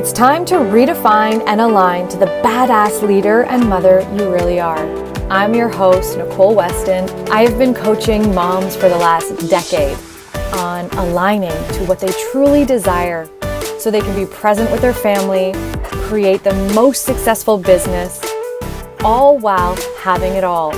It's time to redefine and align to the badass leader and mother you really are. I'm your host, Nicole Weston. I have been coaching moms for the last decade on aligning to what they truly desire so they can be present with their family, create the most successful business, all while having it all.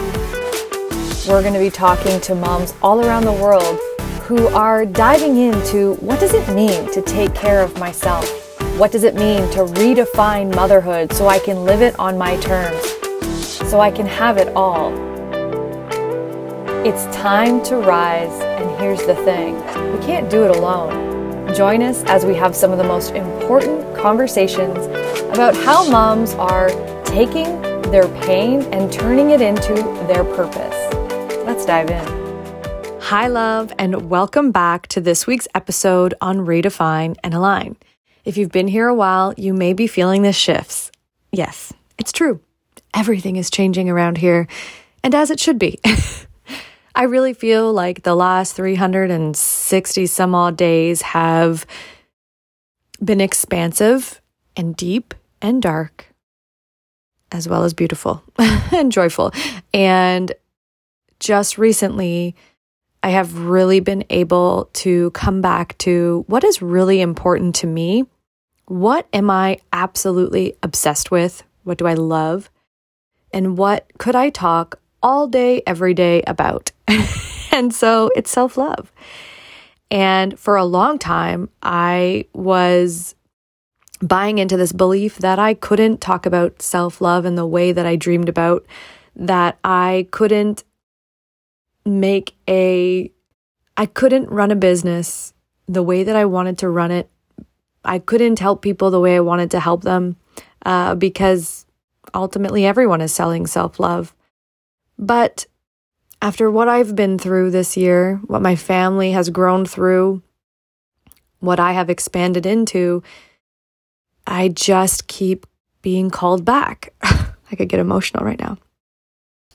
We're going to be talking to moms all around the world who are diving into what does it mean to take care of myself? What does it mean to redefine motherhood so I can live it on my terms? So I can have it all. It's time to rise, and here's the thing we can't do it alone. Join us as we have some of the most important conversations about how moms are taking their pain and turning it into their purpose. Let's dive in. Hi, love, and welcome back to this week's episode on Redefine and Align. If you've been here a while, you may be feeling the shifts. Yes, it's true. Everything is changing around here, and as it should be. I really feel like the last 360 some odd days have been expansive and deep and dark, as well as beautiful and joyful. And just recently, I have really been able to come back to what is really important to me. What am I absolutely obsessed with? What do I love? And what could I talk all day, every day about? and so it's self love. And for a long time, I was buying into this belief that I couldn't talk about self love in the way that I dreamed about, that I couldn't make a I couldn't run a business the way that I wanted to run it. I couldn't help people the way I wanted to help them uh, because ultimately everyone is selling self love. But after what I've been through this year, what my family has grown through, what I have expanded into, I just keep being called back. I could get emotional right now.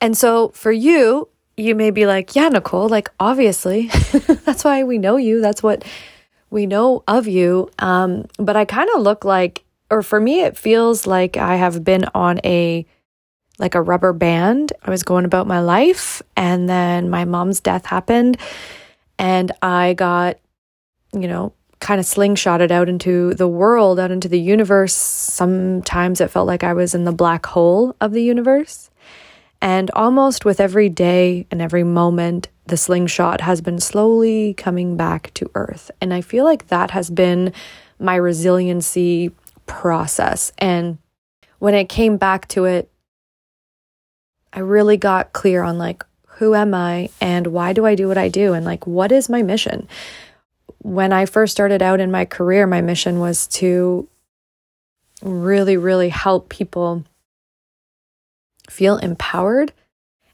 And so for you, you may be like, yeah, Nicole, like obviously, that's why we know you. That's what we know of you. Um, but I kind of look like, or for me, it feels like I have been on a, like a rubber band. I was going about my life and then my mom's death happened and I got, you know, kind of slingshotted out into the world, out into the universe. Sometimes it felt like I was in the black hole of the universe. And almost with every day and every moment, the slingshot has been slowly coming back to earth. And I feel like that has been my resiliency process. And when I came back to it, I really got clear on like, who am I and why do I do what I do? And like, what is my mission? When I first started out in my career, my mission was to really, really help people feel empowered.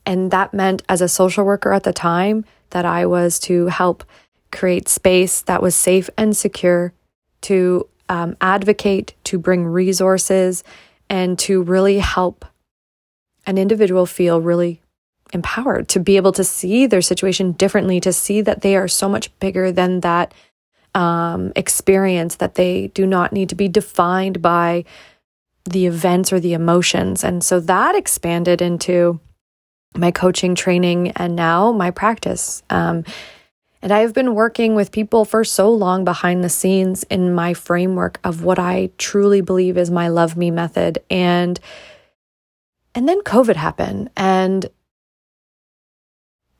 And that meant, as a social worker at the time, that I was to help create space that was safe and secure, to um, advocate, to bring resources, and to really help an individual feel really empowered, to be able to see their situation differently, to see that they are so much bigger than that um, experience, that they do not need to be defined by the events or the emotions. And so that expanded into my coaching training and now my practice. Um, and I have been working with people for so long behind the scenes in my framework of what I truly believe is my love me method. And and then COVID happened and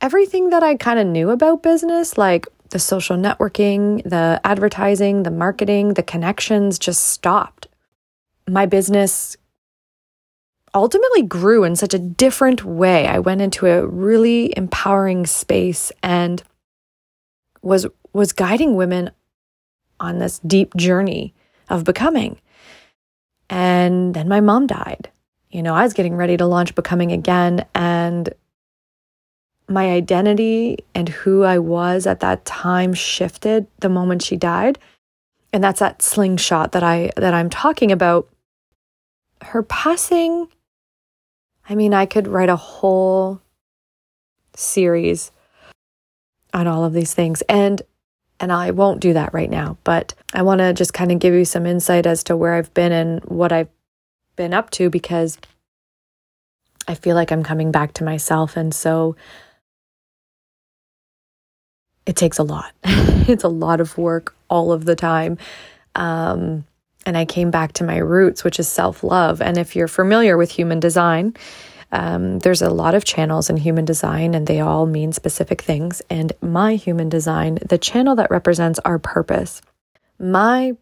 everything that I kind of knew about business, like the social networking, the advertising, the marketing, the connections just stopped my business ultimately grew in such a different way. I went into a really empowering space and was was guiding women on this deep journey of becoming. And then my mom died. You know, I was getting ready to launch becoming again and my identity and who I was at that time shifted the moment she died. And that's that slingshot that I that I'm talking about her passing, I mean, I could write a whole series on all of these things. And And I won't do that right now, but I want to just kind of give you some insight as to where I've been and what I've been up to because I feel like I'm coming back to myself. And so it takes a lot. it's a lot of work all of the time. Um, and I came back to my roots, which is self love. And if you're familiar with human design, um, there's a lot of channels in human design and they all mean specific things. And my human design, the channel that represents our purpose, my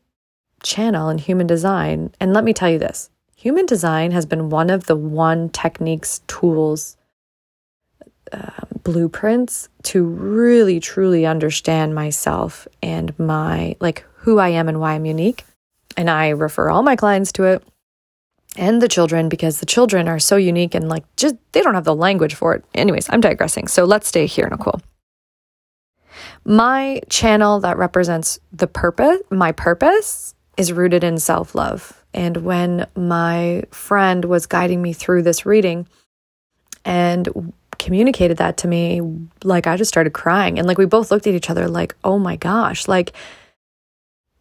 channel in human design, and let me tell you this human design has been one of the one techniques, tools, uh, blueprints to really truly understand myself and my like who I am and why I'm unique. And I refer all my clients to it and the children because the children are so unique and like just they don't have the language for it. Anyways, I'm digressing. So let's stay here, Nicole. My channel that represents the purpose, my purpose is rooted in self love. And when my friend was guiding me through this reading and communicated that to me, like I just started crying. And like we both looked at each other like, oh my gosh, like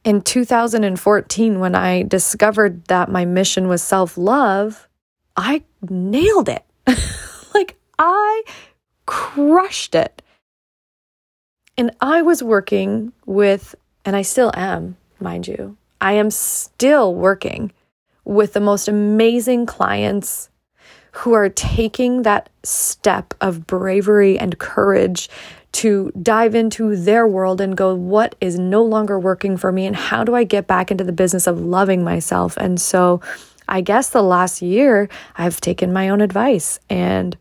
in 2014, when I discovered that my mission was self love, I nailed it. like I crushed it. And I was working with, and I still am, mind you, I am still working with the most amazing clients who are taking that step of bravery and courage to dive into their world and go, what is no longer working for me? And how do I get back into the business of loving myself? And so I guess the last year I've taken my own advice and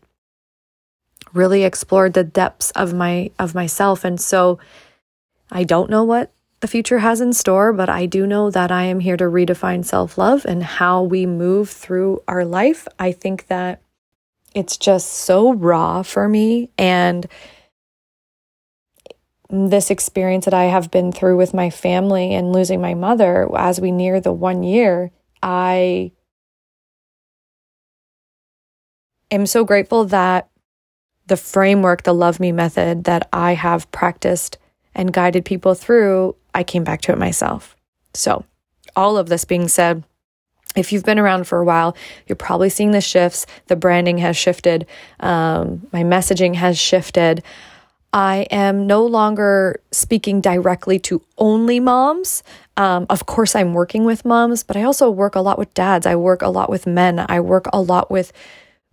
really explored the depths of my of myself and so I don't know what the future has in store, but I do know that I am here to redefine self love and how we move through our life. I think that it's just so raw for me. And this experience that I have been through with my family and losing my mother as we near the one year, I am so grateful that the framework, the Love Me method that I have practiced and guided people through, I came back to it myself. So, all of this being said, if you've been around for a while, you're probably seeing the shifts. The branding has shifted, um, my messaging has shifted. I am no longer speaking directly to only moms. Um, of course, I'm working with moms, but I also work a lot with dads. I work a lot with men. I work a lot with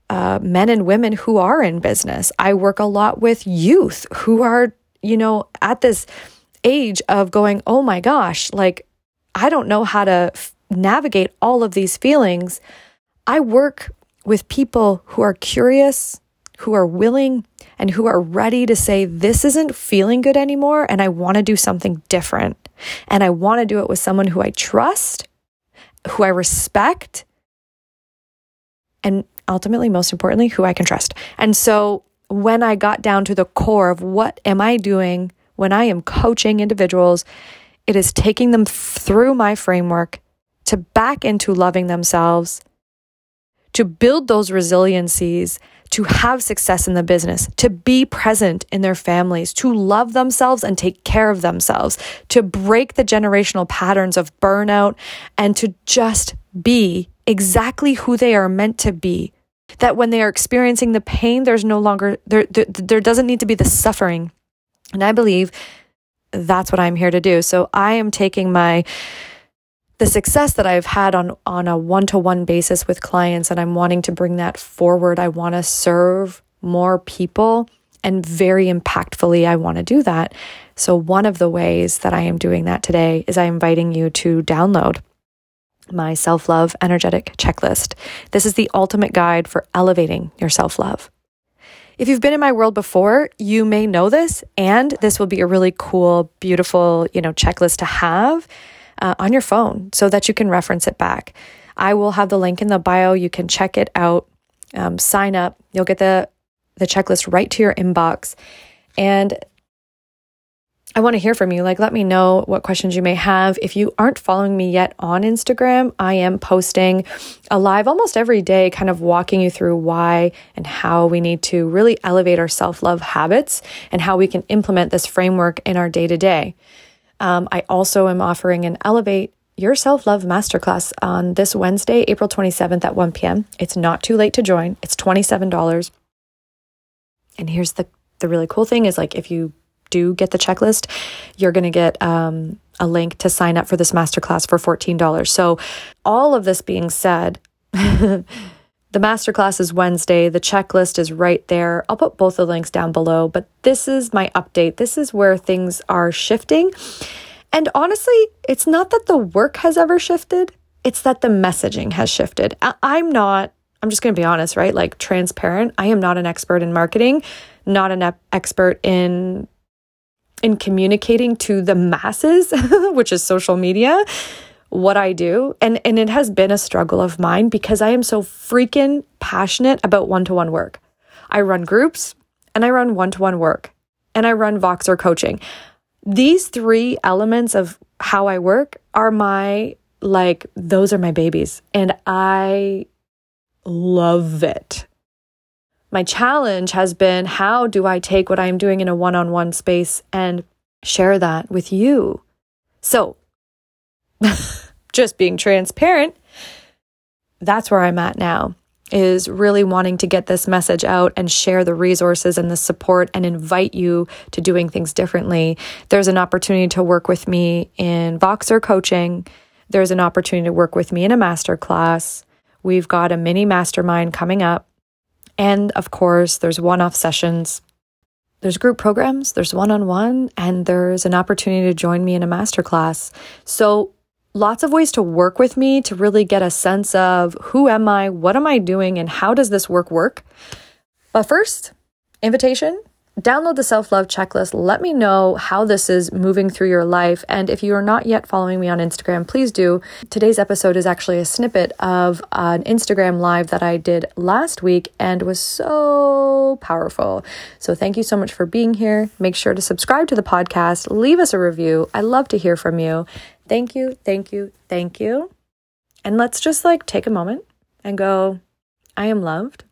uh, men and women who are in business. I work a lot with youth who are, you know, at this age of going, oh my gosh, like, I don't know how to f- navigate all of these feelings. I work with people who are curious, who are willing and who are ready to say, This isn't feeling good anymore, and I want to do something different. And I want to do it with someone who I trust, who I respect, and ultimately, most importantly, who I can trust. And so when I got down to the core of what am I doing when I am coaching individuals, it is taking them through my framework to back into loving themselves, to build those resiliencies to have success in the business, to be present in their families, to love themselves and take care of themselves, to break the generational patterns of burnout, and to just be exactly who they are meant to be. That when they are experiencing the pain, there's no longer, there, there, there doesn't need to be the suffering. And I believe that's what I'm here to do. So I am taking my the success that I've had on on a one-to-one basis with clients and I'm wanting to bring that forward. I want to serve more people and very impactfully I want to do that. So one of the ways that I am doing that today is I'm inviting you to download my self-love energetic checklist. This is the ultimate guide for elevating your self-love. If you've been in my world before, you may know this and this will be a really cool, beautiful, you know, checklist to have uh, on your phone so that you can reference it back. I will have the link in the bio. You can check it out, um, sign up. You'll get the, the checklist right to your inbox. And I want to hear from you. Like, let me know what questions you may have. If you aren't following me yet on Instagram, I am posting a live almost every day, kind of walking you through why and how we need to really elevate our self love habits and how we can implement this framework in our day to day. I also am offering an Elevate Your Self Love Masterclass on this Wednesday, April 27th at 1 p.m. It's not too late to join, it's $27. And here's the, the really cool thing is like if you do get the checklist, you're going to get um, a link to sign up for this masterclass for $14. So, all of this being said, the masterclass is Wednesday. The checklist is right there. I'll put both the links down below, but this is my update. This is where things are shifting. And honestly, it's not that the work has ever shifted, it's that the messaging has shifted. I'm not, I'm just going to be honest, right? Like transparent. I am not an expert in marketing, not an expert in in communicating to the masses, which is social media, what I do. And, and it has been a struggle of mine because I am so freaking passionate about one to one work. I run groups and I run one to one work and I run Voxer coaching. These three elements of how I work are my, like, those are my babies. And I love it. My challenge has been how do I take what I'm doing in a one on one space and share that with you? So, just being transparent, that's where I'm at now is really wanting to get this message out and share the resources and the support and invite you to doing things differently. There's an opportunity to work with me in Voxer coaching. There's an opportunity to work with me in a master class. We've got a mini mastermind coming up. And of course, there's one off sessions. There's group programs, there's one on one, and there's an opportunity to join me in a masterclass. So, lots of ways to work with me to really get a sense of who am I, what am I doing, and how does this work work. But first, invitation download the self love checklist. Let me know how this is moving through your life. And if you are not yet following me on Instagram, please do. Today's episode is actually a snippet of an Instagram live that I did last week and was so powerful. So thank you so much for being here. Make sure to subscribe to the podcast, leave us a review. I love to hear from you. Thank you, thank you, thank you. And let's just like take a moment and go, I am loved.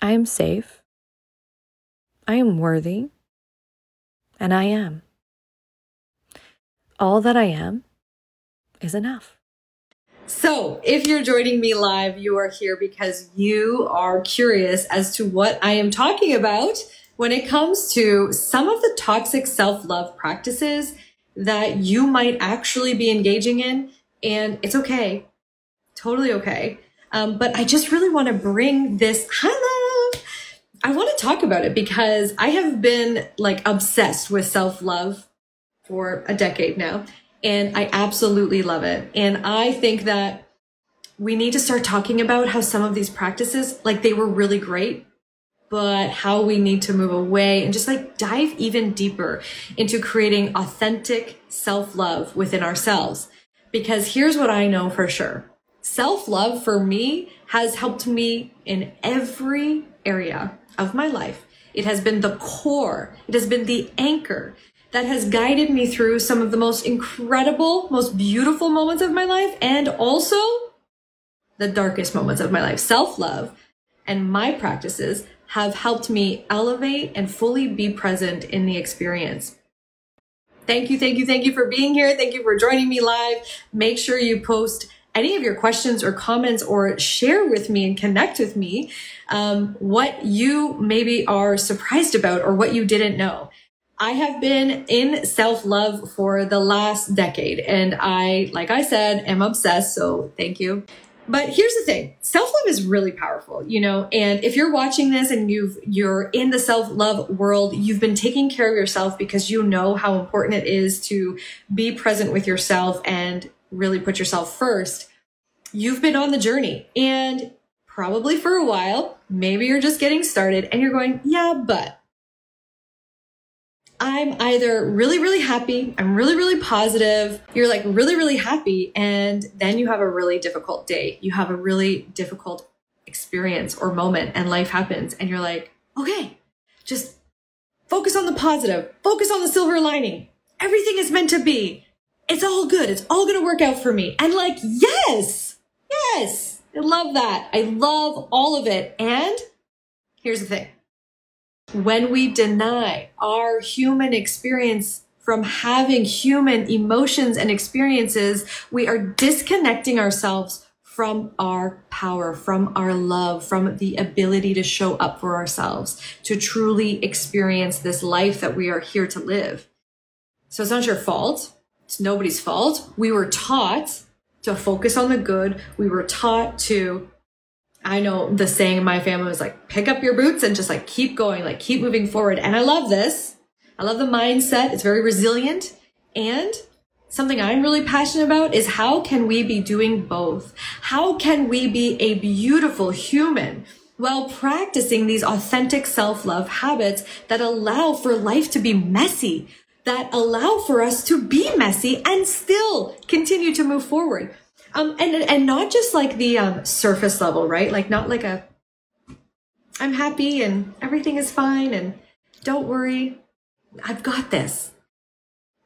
I am safe. I am worthy, and I am. All that I am is enough. So, if you're joining me live, you are here because you are curious as to what I am talking about when it comes to some of the toxic self love practices that you might actually be engaging in. And it's okay, totally okay. Um, but I just really want to bring this, hello, I want to talk about it because I have been like obsessed with self love for a decade now, and I absolutely love it. And I think that we need to start talking about how some of these practices, like they were really great, but how we need to move away and just like dive even deeper into creating authentic self love within ourselves. Because here's what I know for sure self love for me has helped me in every area of my life. It has been the core. It has been the anchor that has guided me through some of the most incredible, most beautiful moments of my life and also the darkest moments of my life. Self love and my practices have helped me elevate and fully be present in the experience. Thank you, thank you, thank you for being here. Thank you for joining me live. Make sure you post any of your questions or comments or share with me and connect with me um, what you maybe are surprised about or what you didn't know. I have been in self love for the last decade and I, like I said, am obsessed. So thank you. But here's the thing. Self-love is really powerful, you know, and if you're watching this and you've, you're in the self-love world, you've been taking care of yourself because you know how important it is to be present with yourself and really put yourself first. You've been on the journey and probably for a while. Maybe you're just getting started and you're going, yeah, but I'm either really, really happy, I'm really, really positive, you're like really, really happy, and then you have a really difficult day. You have a really difficult experience or moment, and life happens, and you're like, okay, just Focus on the positive. Focus on the silver lining. Everything is meant to be. It's all good. It's all going to work out for me. And like, yes, yes, I love that. I love all of it. And here's the thing. When we deny our human experience from having human emotions and experiences, we are disconnecting ourselves from our power, from our love, from the ability to show up for ourselves, to truly experience this life that we are here to live. So it's not your fault. It's nobody's fault. We were taught to focus on the good. We were taught to, I know the saying in my family was like, pick up your boots and just like keep going, like keep moving forward. And I love this I love the mindset. It's very resilient. And something I'm really passionate about is how can we be doing both? How can we be a beautiful human while practicing these authentic self-love habits that allow for life to be messy, that allow for us to be messy and still continue to move forward? Um, and, and not just like the um, surface level, right? Like not like a, I'm happy and everything is fine and don't worry. I've got this.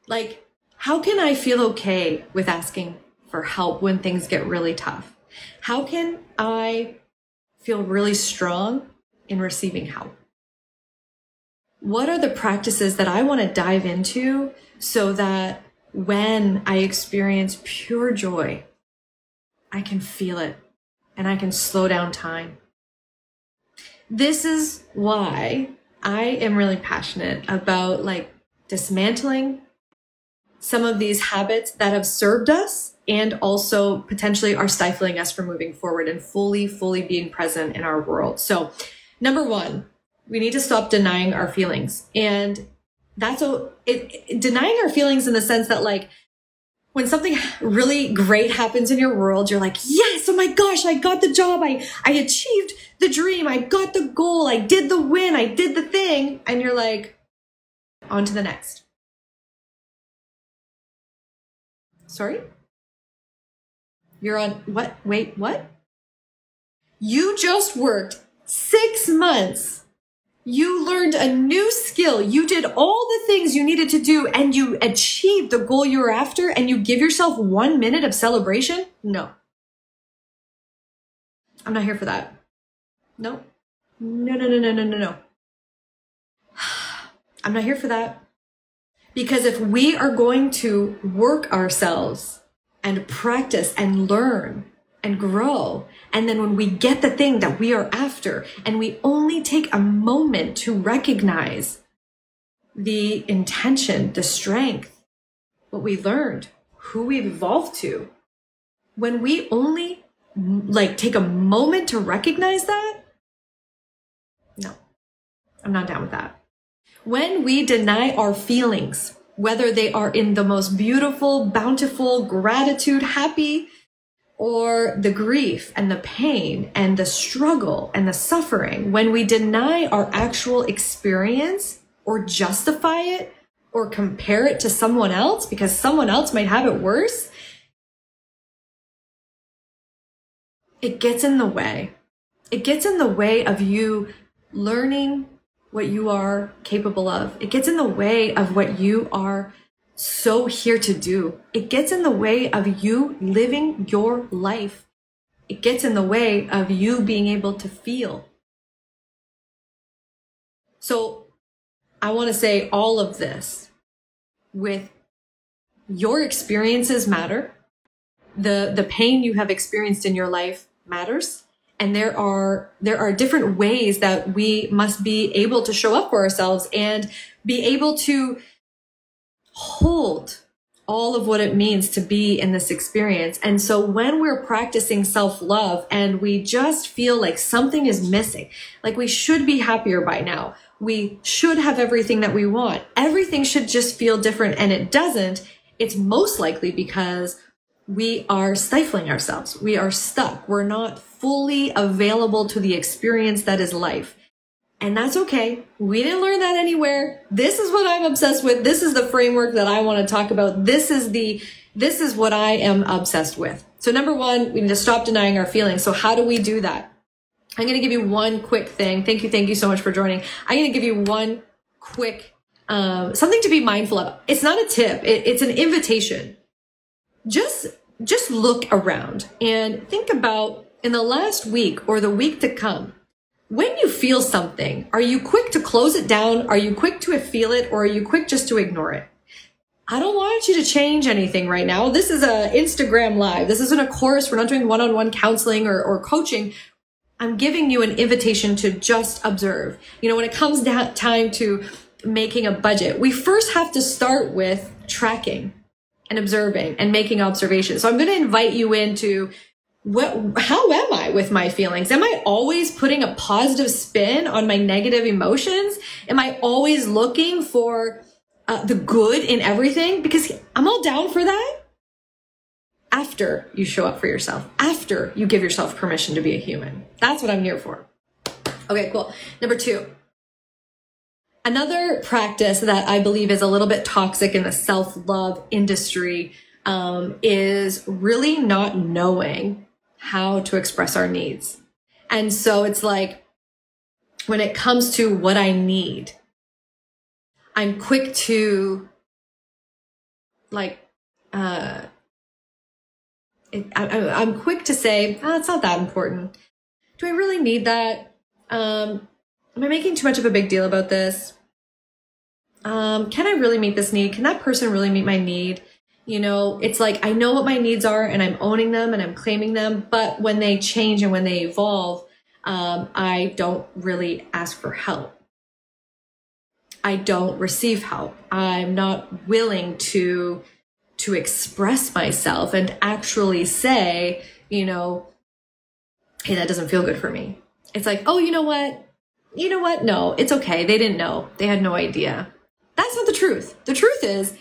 Like, how can I feel okay with asking for help when things get really tough? How can I feel really strong in receiving help? What are the practices that I want to dive into so that when I experience pure joy, I can feel it and I can slow down time? This is why I am really passionate about like dismantling some of these habits that have served us and also potentially are stifling us from moving forward and fully, fully being present in our world. So number one, we need to stop denying our feelings. And that's a, it, it, denying our feelings in the sense that like, when something really great happens in your world, you're like, yes, oh my gosh, I got the job. I, I achieved the dream. I got the goal. I did the win. I did the thing. And you're like, on to the next. Sorry? You're on what? Wait, what? You just worked six months you learned a new skill. You did all the things you needed to do and you achieved the goal you were after and you give yourself one minute of celebration? No. I'm not here for that. No. No, no, no, no, no, no, no. I'm not here for that. Because if we are going to work ourselves and practice and learn and grow. And then when we get the thing that we are after and we only take a moment to recognize the intention, the strength, what we learned, who we've evolved to, when we only like take a moment to recognize that, no, I'm not down with that. When we deny our feelings, whether they are in the most beautiful, bountiful, gratitude, happy, or the grief and the pain and the struggle and the suffering, when we deny our actual experience or justify it or compare it to someone else because someone else might have it worse, it gets in the way. It gets in the way of you learning what you are capable of. It gets in the way of what you are so here to do. It gets in the way of you living your life. It gets in the way of you being able to feel. So I want to say all of this with your experiences matter. The, the pain you have experienced in your life matters. And there are, there are different ways that we must be able to show up for ourselves and be able to hold all of what it means to be in this experience. And so when we're practicing self love and we just feel like something is missing, like we should be happier by now, we should have everything that we want, everything should just feel different and it doesn't, it's most likely because we are stifling ourselves. We are stuck. We're not fully available to the experience that is life. And that's okay. We didn't learn that anywhere. This is what I'm obsessed with. This is the framework that I want to talk about. This is the, this is what I am obsessed with. So number one, we need to stop denying our feelings. So how do we do that? I'm going to give you one quick thing. Thank you. Thank you so much for joining. I'm going to give you one quick um, something to be mindful of. It's not a tip. It, it's an invitation. Just just look around and think about in the last week or the week to come. When you feel something, are you quick to close it down? Are you quick to feel it or are you quick just to ignore it? I don't want you to change anything right now. This is a Instagram live. This isn't a course. We're not doing one-on-one counseling or, or coaching. I'm giving you an invitation to just observe. You know, when it comes down time to making a budget, we first have to start with tracking and observing and making observations. So I'm going to invite you into what, how am I with my feelings? Am I always putting a positive spin on my negative emotions? Am I always looking for uh, the good in everything? Because I'm all down for that. After you show up for yourself, after you give yourself permission to be a human. That's what I'm here for. Okay, cool. Number two, Another practice that I believe is a little bit toxic in the self love industry um, is really not knowing how to express our needs. And so it's like when it comes to what I need, I'm quick to like, uh, it, I, am quick to say, oh, it's not that important. Do I really need that? Um, am I making too much of a big deal about this? um, can I really meet this need? Can that person really meet my need? You know, it's like I know what my needs are and I'm owning them and I'm claiming them. But when they change and when they evolve, um, I don't really ask for help. I don't receive help. I'm not willing to to express myself and actually say, you know, hey, that doesn't feel good for me. It's like, oh, you know what? You know what? No, it's okay. They didn't know. They had no idea. That's not the truth. The truth is,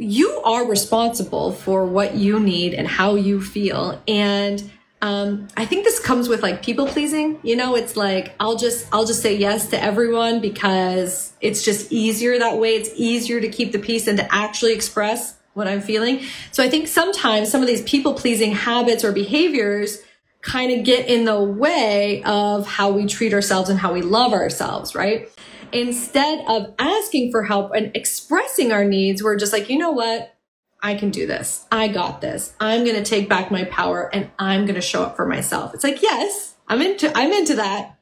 you are responsible for what you need and how you feel. And um, I think this comes with like people pleasing. You know, it's like I'll just I'll just say yes to everyone because it's just easier that way. It's easier to keep the peace and to actually express what I'm feeling. So I think sometimes some of these people pleasing habits or behaviors kind of get in the way of how we treat ourselves and how we love ourselves, right? Instead of asking for help and expressing our needs, we're just like, you know what? I can do this. I got this. I'm going to take back my power and I'm going to show up for myself. It's like, yes, I'm into, I'm into that.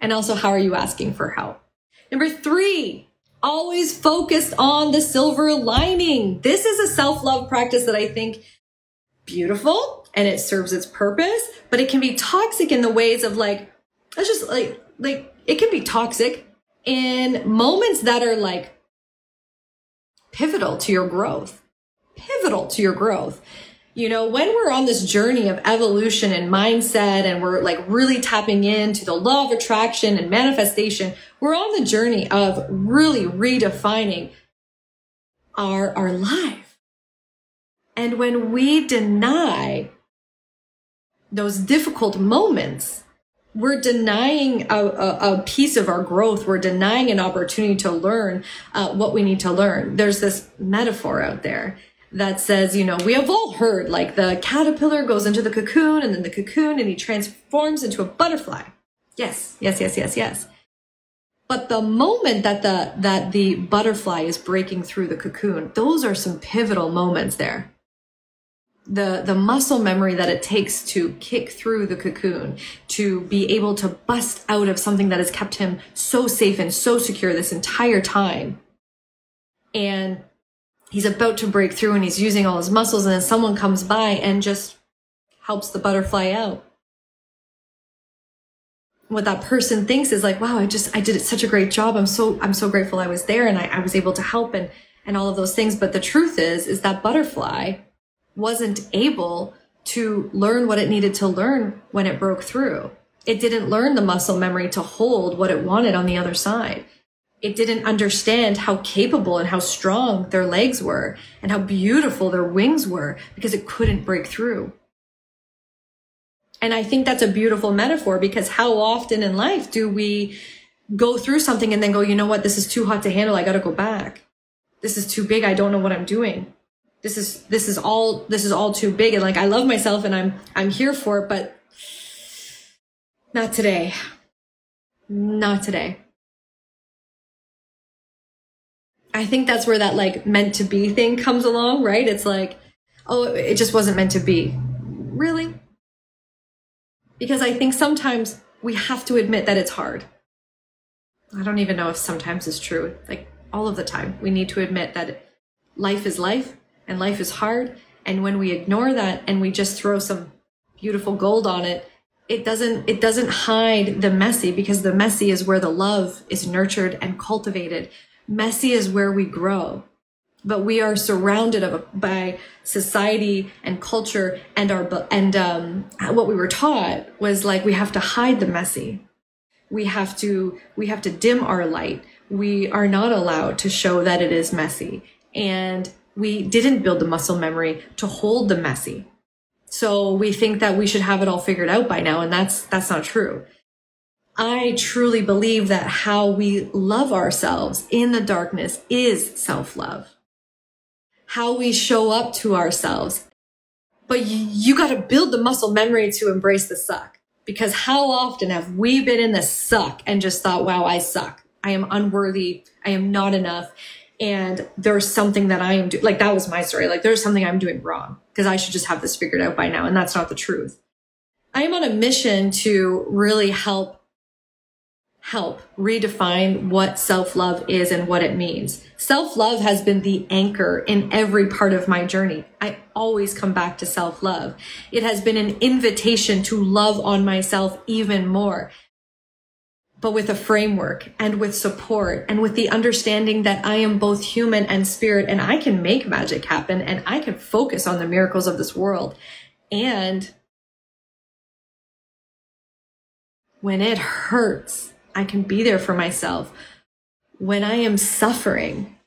And also, how are you asking for help? Number three, always focused on the silver lining. This is a self love practice that I think beautiful and it serves its purpose, but it can be toxic in the ways of like, let's just like, like, it can be toxic in moments that are like pivotal to your growth, pivotal to your growth. You know, when we're on this journey of evolution and mindset and we're like really tapping into the law of attraction and manifestation, we're on the journey of really redefining our, our life. And when we deny those difficult moments, we're denying a, a, a, piece of our growth. We're denying an opportunity to learn uh, what we need to learn. There's this metaphor out there that says, you know, we have all heard like the caterpillar goes into the cocoon and then the cocoon and he transforms into a butterfly. Yes, yes, yes, yes, yes. But the moment that the that the butterfly is breaking through the cocoon, those are some pivotal moments there the the muscle memory that it takes to kick through the cocoon to be able to bust out of something that has kept him so safe and so secure this entire time. And he's about to break through and he's using all his muscles and then someone comes by and just helps the butterfly out. What that person thinks is like wow i just i did such a great job. I'm so i'm so grateful i was there and I, I was able to help and and all of those things. But the truth is is that butterfly wasn't able to learn what it needed to learn when it broke through. It didn't learn the muscle memory to hold what it wanted on the other side. It didn't understand how capable and how strong their legs were and how beautiful their wings were because it couldn't break through. And I think that's a beautiful metaphor because how often in life do we go through something and then go, you know what? This is too hot to handle. I got to go back. This is too big. I don't know what I'm doing this is this is all this is all too big and like I love myself and I'm I'm here for it but not today not today I think that's where that like meant to be thing comes along, right? It's like, oh, it just wasn't meant to be. Really? Because I think sometimes we have to admit that it's hard. I don't even know if sometimes is true. Like all of the time, we need to admit that life is life and life is hard. And when we ignore that and we just throw some beautiful gold on it, it doesn't it doesn't hide the messy because the messy is where the love is nurtured and cultivated. Messy is where we grow. But we are surrounded by society and culture and our and um, what we were taught was like we have to hide the messy we have to we have to dim our light we are not allowed to show that it is messy and we didn't build the muscle memory to hold the messy so we think that we should have it all figured out by now and that's that's not true i truly believe that how we love ourselves in the darkness is self-love how we show up to ourselves but you, you got to build the muscle memory to embrace the suck because how often have we been in the suck and just thought, wow, I suck. I am unworthy. I am not enough. And there's something that I am doing. Like that was my story. Like there's something I'm doing wrong because I should just have this figured out by now. And that's not the truth. I am on a mission to really help help redefine what self-love is and what it means. Self-love has been the anchor in every part of my journey. I always come back to self-love. It has been an invitation to love on myself even more. But with a framework and with support and with the understanding that I am both human and spirit and I can make magic happen and I can focus on the miracles of this world. And when it hurts, I can be there for myself. When I am suffering,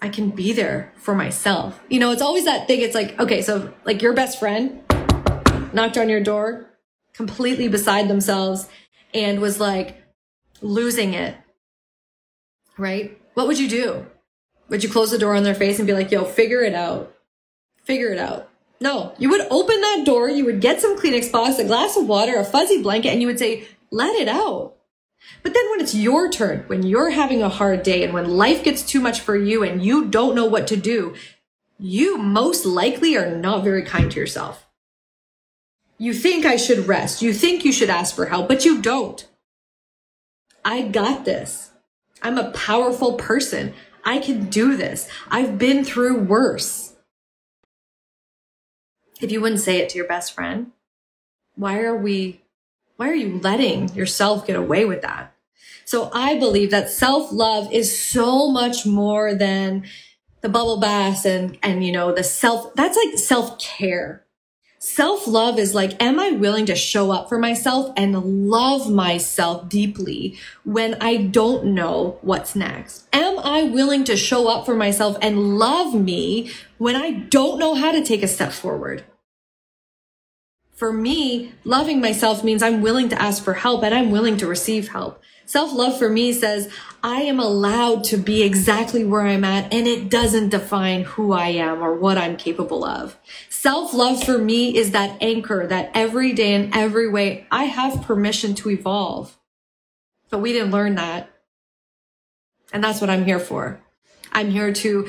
I can be there for myself. You know, it's always that thing. It's like, okay, so like your best friend knocked on your door, completely beside themselves, and was like losing it. Right? What would you do? Would you close the door on their face and be like, yo, figure it out? Figure it out. No, you would open that door, you would get some Kleenex box, a glass of water, a fuzzy blanket, and you would say, let it out. But then when it's your turn, when you're having a hard day and when life gets too much for you and you don't know what to do, you most likely are not very kind to yourself. You think I should rest. You think you should ask for help, but you don't. I got this. I'm a powerful person. I can do this. I've been through worse. If you wouldn't say it to your best friend, why are we why are you letting yourself get away with that? So I believe that self love is so much more than the bubble baths and, and, you know, the self, that's like self care. Self love is like, am I willing to show up for myself and love myself deeply when I don't know what's next? Am I willing to show up for myself and love me when I don't know how to take a step forward? For me, loving myself means I'm willing to ask for help and I'm willing to receive help. Self love for me says I am allowed to be exactly where I'm at and it doesn't define who I am or what I'm capable of. Self love for me is that anchor that every day in every way I have permission to evolve. But we didn't learn that. And that's what I'm here for. I'm here to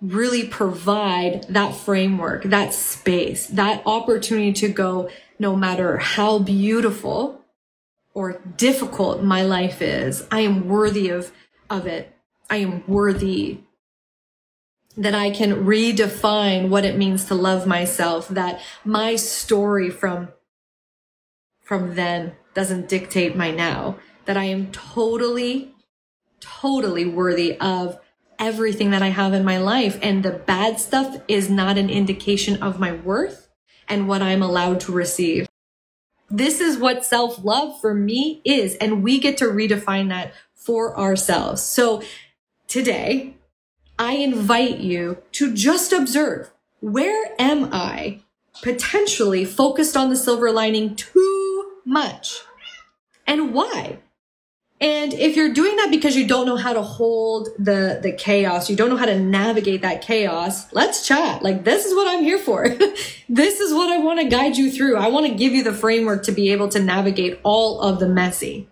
really provide that framework, that space, that opportunity to go no matter how beautiful or difficult my life is, I am worthy of, of it. I am worthy that I can redefine what it means to love myself, that my story from, from then doesn't dictate my now, that I am totally, totally worthy of everything that I have in my life. And the bad stuff is not an indication of my worth and what I'm allowed to receive. This is what self love for me is. And we get to redefine that for ourselves. So today, I invite you to just observe where am I potentially focused on the silver lining too much? And why? And if you're doing that because you don't know how to hold the, the chaos, you don't know how to navigate that chaos, let's chat. Like, this is what I'm here for. this is what I want to guide you through. I want to give you the framework to be able to navigate all of the messy.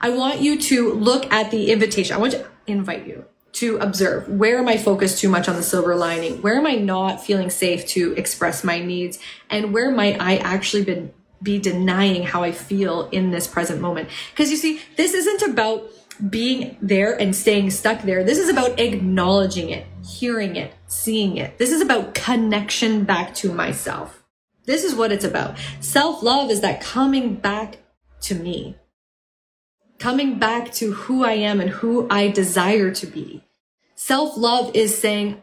I want you to look at the invitation. I want to invite you to observe where am I focused too much on the silver lining? Where am I not feeling safe to express my needs? And where might I actually be, be denying how I feel in this present moment? Because you see, this isn't about being there and staying stuck there. This is about acknowledging it, hearing it, seeing it. This is about connection back to myself. This is what it's about. Self love is that coming back to me coming back to who I am and who I desire to be. Self love is saying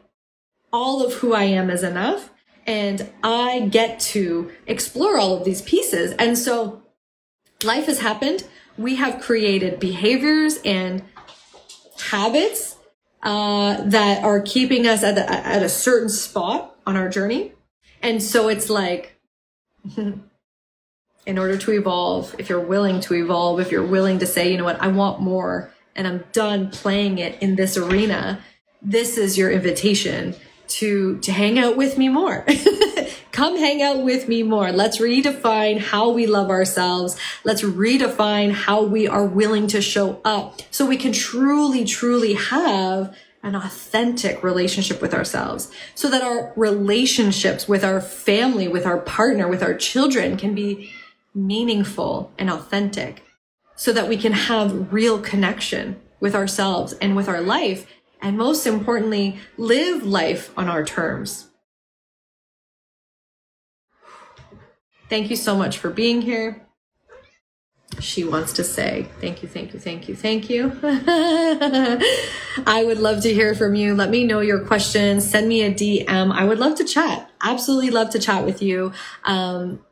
all of who I am is enough and I get to explore all of these pieces. And so life has happened. We have created behaviors and habits uh, that are keeping us at, the, at a certain spot on our journey. And so it's like, in order to evolve, if you're willing to evolve, if you're willing to say, you know what, I want more and I'm done playing it in this arena, this is your invitation to, to hang out with me more. Come hang out with me more. Let's redefine how we love ourselves. Let's redefine how we are willing to show up so we can truly, truly have an authentic relationship with ourselves so that our relationships with our family, with our partner, with our children can be meaningful and authentic so that we can have real connection with ourselves and with our life. And most importantly, live life on our terms. Thank you so much for being here. She wants to say thank you, thank you, thank you, thank you. I would love to hear from you. Let me know your questions. Send me a DM. I would love to chat. Absolutely love to chat with you. Um,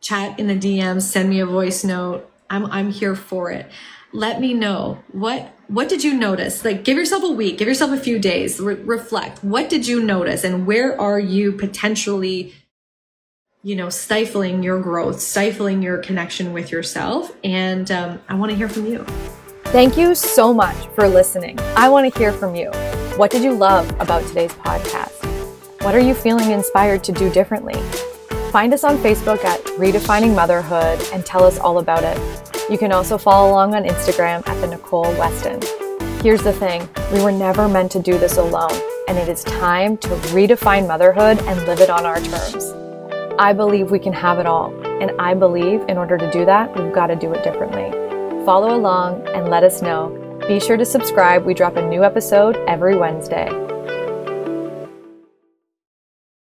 chat in the DMs, send me a voice note. I'm, I'm here for it. Let me know what, what did you notice? Like give yourself a week, give yourself a few days, re- reflect. What did you notice and where are you potentially, you know, stifling your growth, stifling your connection with yourself? And um, I want to hear from you. Thank you so much for listening. I want to hear from you. What did you love about today's podcast? What are you feeling inspired to do differently? Find us on Facebook at Redefining Motherhood and tell us all about it. You can also follow along on Instagram at the Nicole Weston. Here's the thing we were never meant to do this alone, and it is time to redefine motherhood and live it on our terms. I believe we can have it all, and I believe in order to do that, we've got to do it differently. Follow along and let us know. Be sure to subscribe. We drop a new episode every Wednesday.